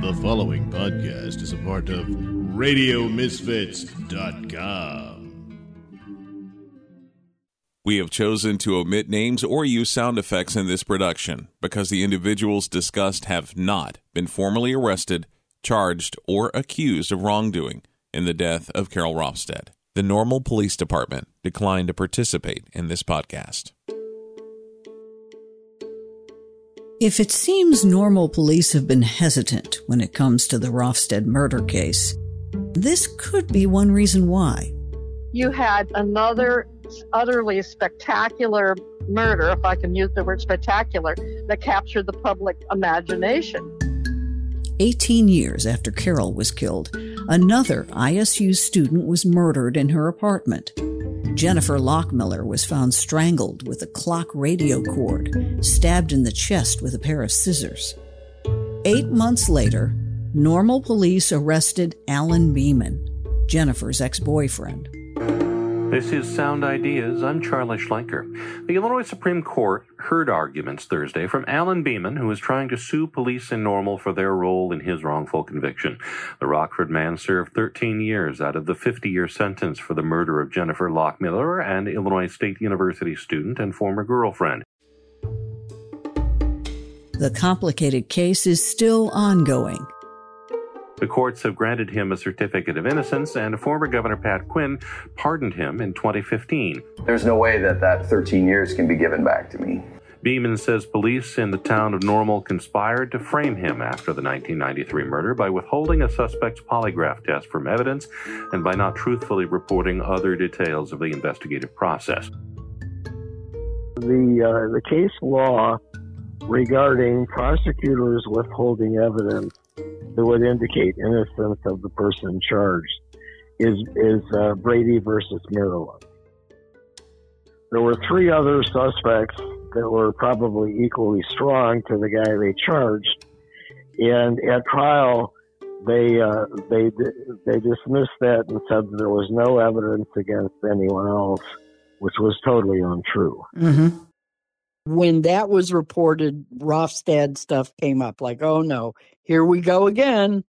The following podcast is a part of RadioMisfits.com. We have chosen to omit names or use sound effects in this production because the individuals discussed have not been formally arrested, charged, or accused of wrongdoing in the death of Carol Rofstad. The Normal Police Department declined to participate in this podcast. If it seems normal police have been hesitant when it comes to the Rofstad murder case, this could be one reason why. You had another utterly spectacular murder, if I can use the word spectacular, that captured the public imagination. 18 years after Carol was killed, another ISU student was murdered in her apartment. Jennifer Lockmiller was found strangled with a clock radio cord, stabbed in the chest with a pair of scissors. Eight months later, normal police arrested Alan Beaman, Jennifer's ex boyfriend. This is Sound Ideas. I'm Charlie Schlenker. The Illinois Supreme Court heard arguments Thursday from Alan Beaman, who is trying to sue police in Normal for their role in his wrongful conviction. The Rockford man served 13 years out of the 50 year sentence for the murder of Jennifer Lockmiller, an Illinois State University student and former girlfriend. The complicated case is still ongoing. The courts have granted him a certificate of innocence, and former Governor Pat Quinn pardoned him in 2015. There's no way that that 13 years can be given back to me. Beaman says police in the town of Normal conspired to frame him after the 1993 murder by withholding a suspect's polygraph test from evidence and by not truthfully reporting other details of the investigative process. The, uh, the case law regarding prosecutors withholding evidence that would indicate innocence of the person charged is is uh, Brady versus Maryland. There were three other suspects that were probably equally strong to the guy they charged, and at trial they uh, they they dismissed that and said there was no evidence against anyone else, which was totally untrue. Mm-hmm. When that was reported, Rofstad stuff came up like, oh no, here we go again.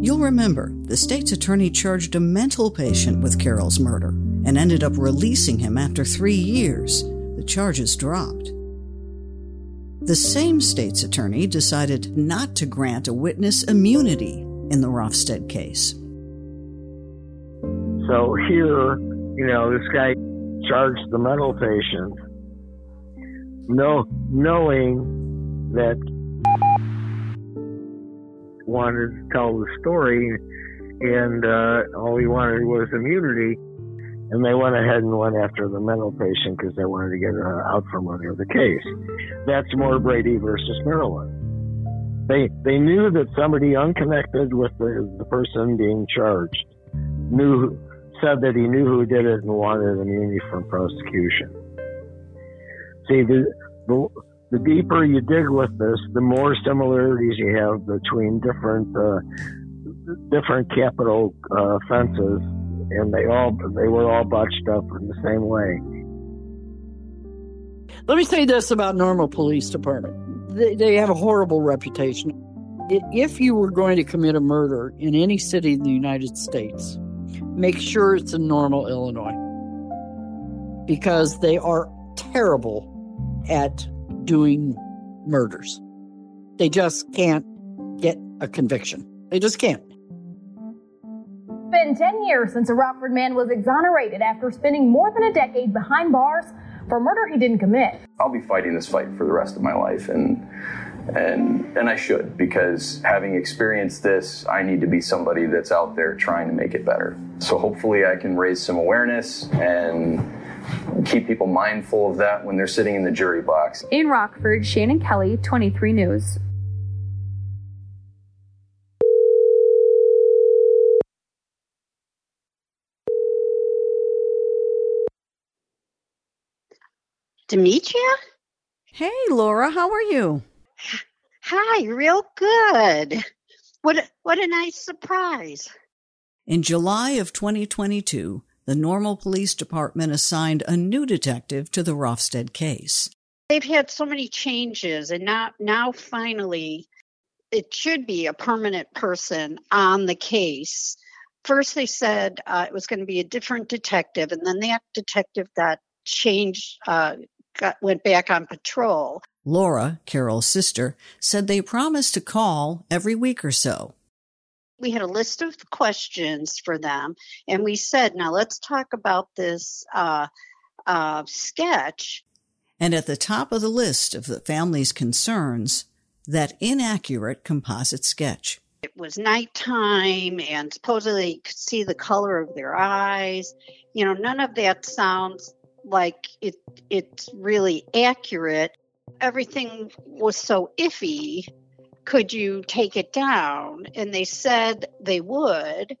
You'll remember the state's attorney charged a mental patient with Carol's murder and ended up releasing him after three years. The charges dropped. The same state's attorney decided not to grant a witness immunity in the Rofstad case. So here, you know, this guy charged the mental patient, know, knowing that wanted to tell the story, and uh, all he wanted was immunity. And they went ahead and went after the mental patient because they wanted to get uh, out from under the case. That's more Brady versus Maryland. They they knew that somebody unconnected with the, the person being charged knew said that he knew who did it and wanted immunity from prosecution. See, the, the, the deeper you dig with this, the more similarities you have between different uh, different capital uh, offenses, and they all they were all botched up in the same way. Let me say this about normal police department. They, they have a horrible reputation. If you were going to commit a murder in any city in the United States, make sure it's in normal Illinois because they are terrible at doing murders. They just can't get a conviction. They just can't. It's been 10 years since a Rockford man was exonerated after spending more than a decade behind bars for murder he didn't commit. I'll be fighting this fight for the rest of my life and and and I should because having experienced this, I need to be somebody that's out there trying to make it better. So hopefully I can raise some awareness and keep people mindful of that when they're sitting in the jury box. In Rockford, Shannon Kelly, 23 News. Demetria? Hey, Laura, how are you? Hi, real good. What a, what a nice surprise. In July of 2022, the Normal Police Department assigned a new detective to the Rofstad case. They've had so many changes, and now, now finally, it should be a permanent person on the case. First, they said uh, it was going to be a different detective, and then that detective got changed, uh, got, went back on patrol. Laura, Carol's sister, said they promised to call every week or so. We had a list of questions for them, and we said, now let's talk about this uh, uh sketch. And at the top of the list of the family's concerns, that inaccurate composite sketch. It was nighttime and supposedly you could see the color of their eyes. You know, none of that sounds like it it's really accurate. Everything was so iffy. Could you take it down? And they said they would.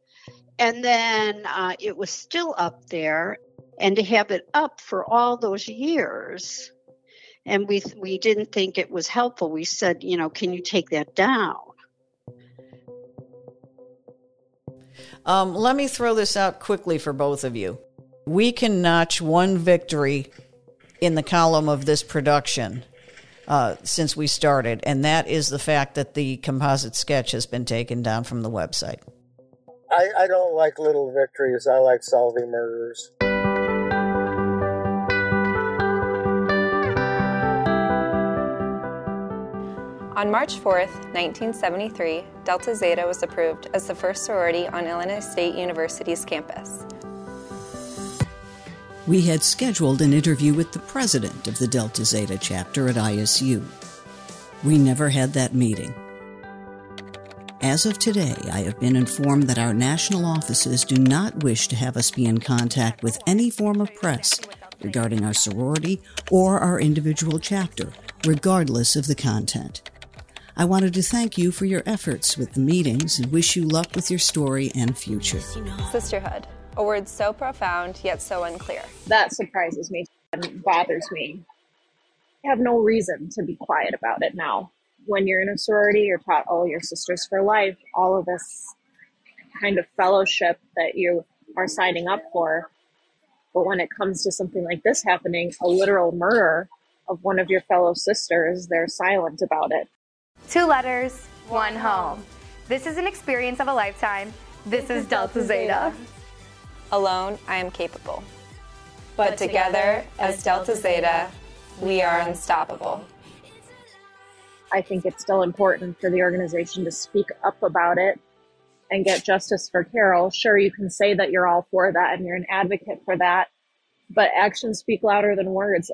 And then uh, it was still up there. And to have it up for all those years, and we we didn't think it was helpful. We said, you know, can you take that down? Um, let me throw this out quickly for both of you. We can notch one victory in the column of this production uh, since we started, and that is the fact that the composite sketch has been taken down from the website. I, I don't like little victories. I like solving murders. On March 4, 1973, Delta Zeta was approved as the first sorority on Illinois State University's campus. We had scheduled an interview with the president of the Delta Zeta chapter at ISU. We never had that meeting. As of today, I have been informed that our national offices do not wish to have us be in contact with any form of press regarding our sorority or our individual chapter, regardless of the content. I wanted to thank you for your efforts with the meetings and wish you luck with your story and future. Sisterhood, a word so profound yet so unclear. That surprises me and bothers me. I have no reason to be quiet about it now. When you're in a sorority, you're taught, oh, your sisters for life, all of this kind of fellowship that you are signing up for. But when it comes to something like this happening, a literal murder of one of your fellow sisters, they're silent about it. Two letters, one home. This is an experience of a lifetime. This is Delta Zeta. Alone, I am capable. But together, as Delta Zeta, we are unstoppable. I think it's still important for the organization to speak up about it and get justice for Carol. Sure, you can say that you're all for that and you're an advocate for that, but actions speak louder than words.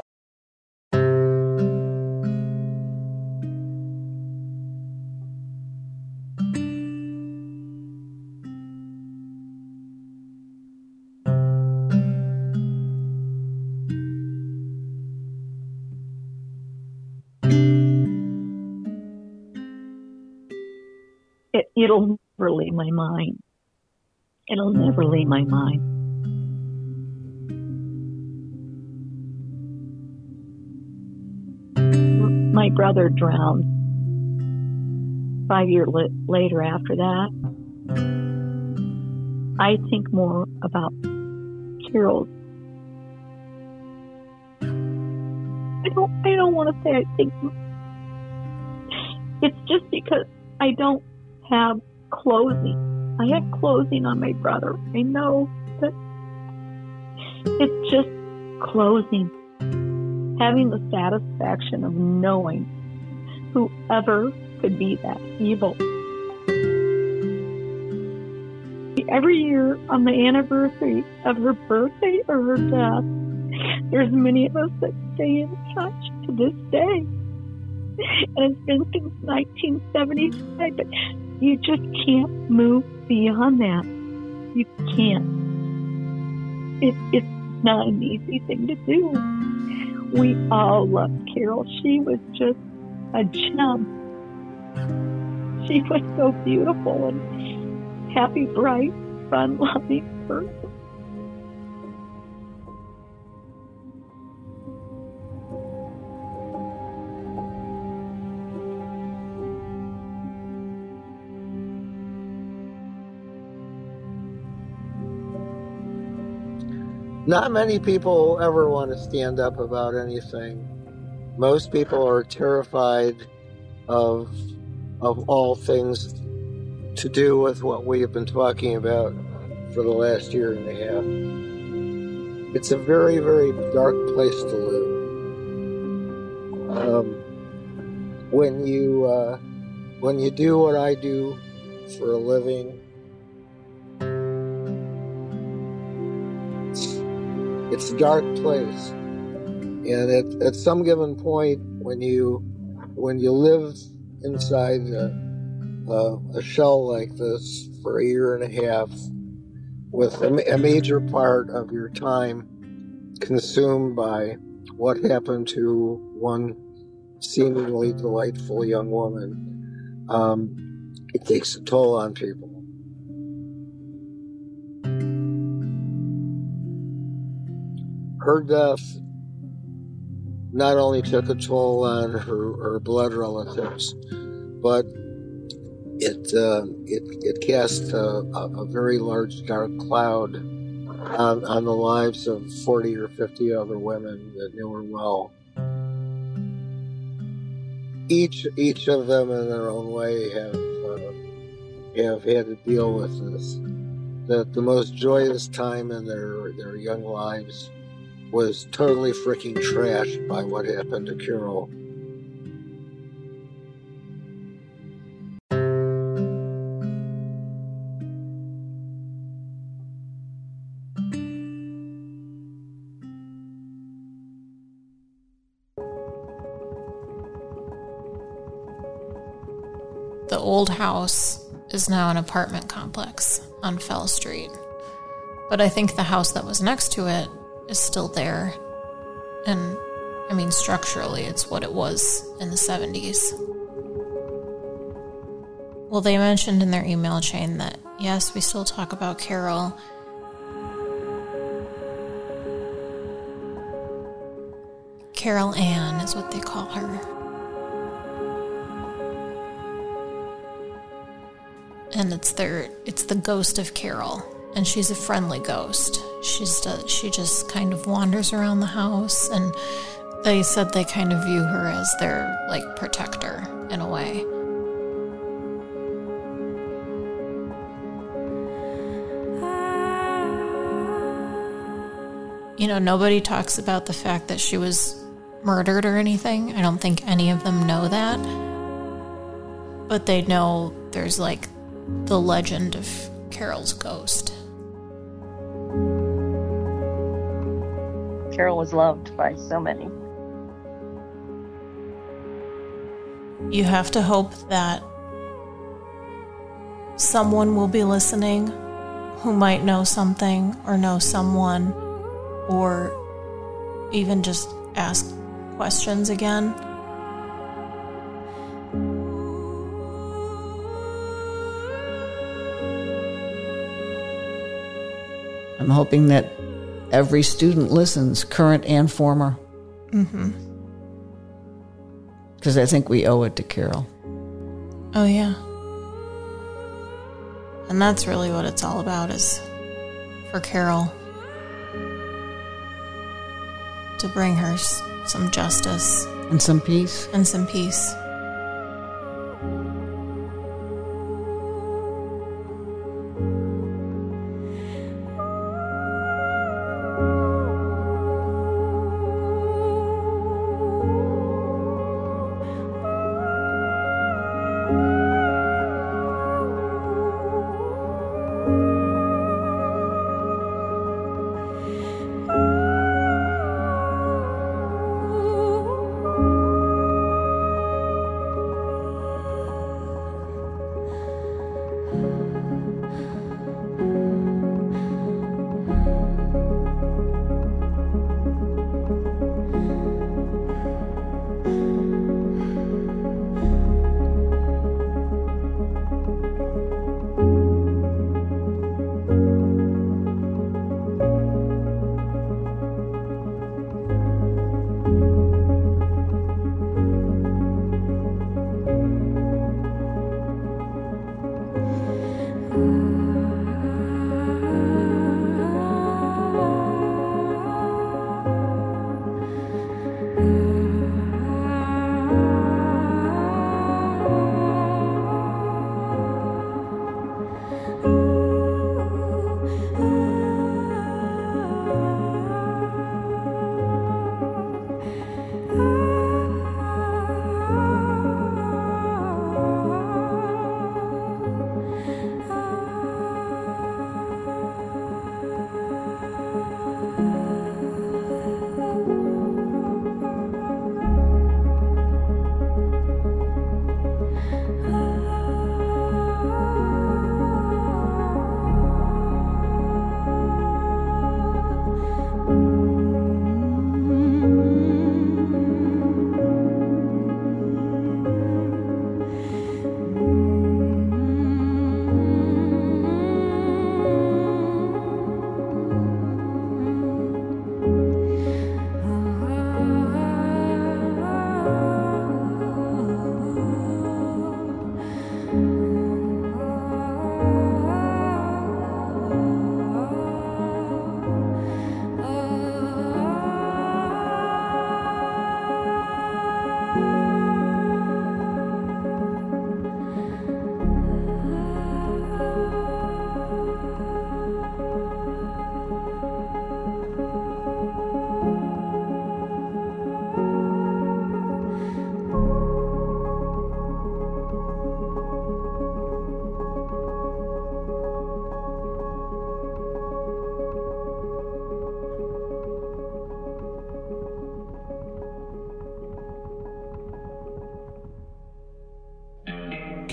It'll never leave my mind. It'll never leave my mind. My brother drowned five years later after that. I think more about Carol's. I don't. I don't want to say I think. It's just because I don't have closing. I had closing on my brother. I know, but it's just closing. Having the satisfaction of knowing whoever could be that evil. Every year on the anniversary of her birthday or her death, there's many of us that stay in touch to this day. And it's been since 1975, but you just can't move beyond that. You can't. It, it's not an easy thing to do. We all loved Carol. She was just a gem. She was so beautiful and happy, bright, fun loving person. Not many people ever want to stand up about anything. Most people are terrified of of all things to do with what we have been talking about for the last year and a half. It's a very, very dark place to live. Um, when you uh, when you do what I do for a living, dark place, and at, at some given point, when you when you live inside a, a, a shell like this for a year and a half, with a, a major part of your time consumed by what happened to one seemingly delightful young woman, um, it takes a toll on people. Her death not only took a toll on her, her blood relatives, but it uh, it, it cast a, a, very large dark cloud on, on the lives of 40 or 50 other women that knew her well each each of them in their own way have uh, have had to deal with this. That the most joyous time in their their young lives was totally freaking trashed by what happened to Carol. The old house is now an apartment complex on Fell Street. But I think the house that was next to it is still there. And I mean, structurally, it's what it was in the 70s. Well, they mentioned in their email chain that yes, we still talk about Carol. Carol Ann is what they call her. and it's their it's the ghost of Carol, and she's a friendly ghost. She's she just kind of wanders around the house, and they said they kind of view her as their like protector in a way. You know, nobody talks about the fact that she was murdered or anything. I don't think any of them know that. But they know there's like the legend of Carol's ghost. Carol was loved by so many. You have to hope that someone will be listening who might know something or know someone or even just ask questions again. I'm hoping that every student listens, current and former. Mm-hmm. Because I think we owe it to Carol. Oh yeah. And that's really what it's all about is for Carol to bring her some justice and some peace and some peace.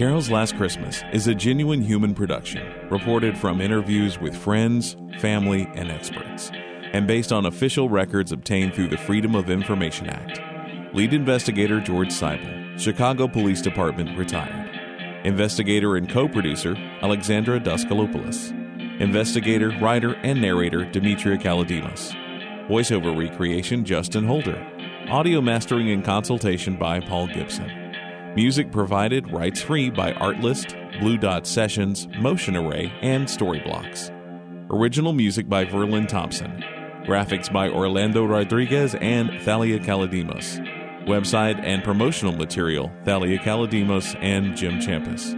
Carol's Last Christmas is a genuine human production, reported from interviews with friends, family, and experts, and based on official records obtained through the Freedom of Information Act. Lead investigator George Seibel, Chicago Police Department, retired. Investigator and co producer Alexandra Duskalopoulos. Investigator, writer, and narrator Demetria Kaladimos. Voiceover recreation Justin Holder. Audio mastering and consultation by Paul Gibson. Music provided rights free by Artlist, Blue Dot Sessions, Motion Array, and Storyblocks. Original music by Verlin Thompson. Graphics by Orlando Rodriguez and Thalia Kaladimos. Website and promotional material Thalia Kaladimos and Jim Champus.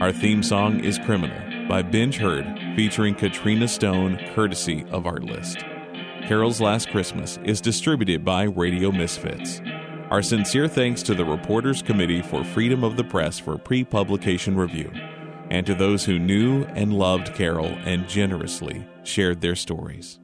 Our theme song is Criminal by Binge Heard, featuring Katrina Stone, courtesy of Artlist. Carol's Last Christmas is distributed by Radio Misfits. Our sincere thanks to the Reporters Committee for Freedom of the Press for pre publication review, and to those who knew and loved Carol and generously shared their stories.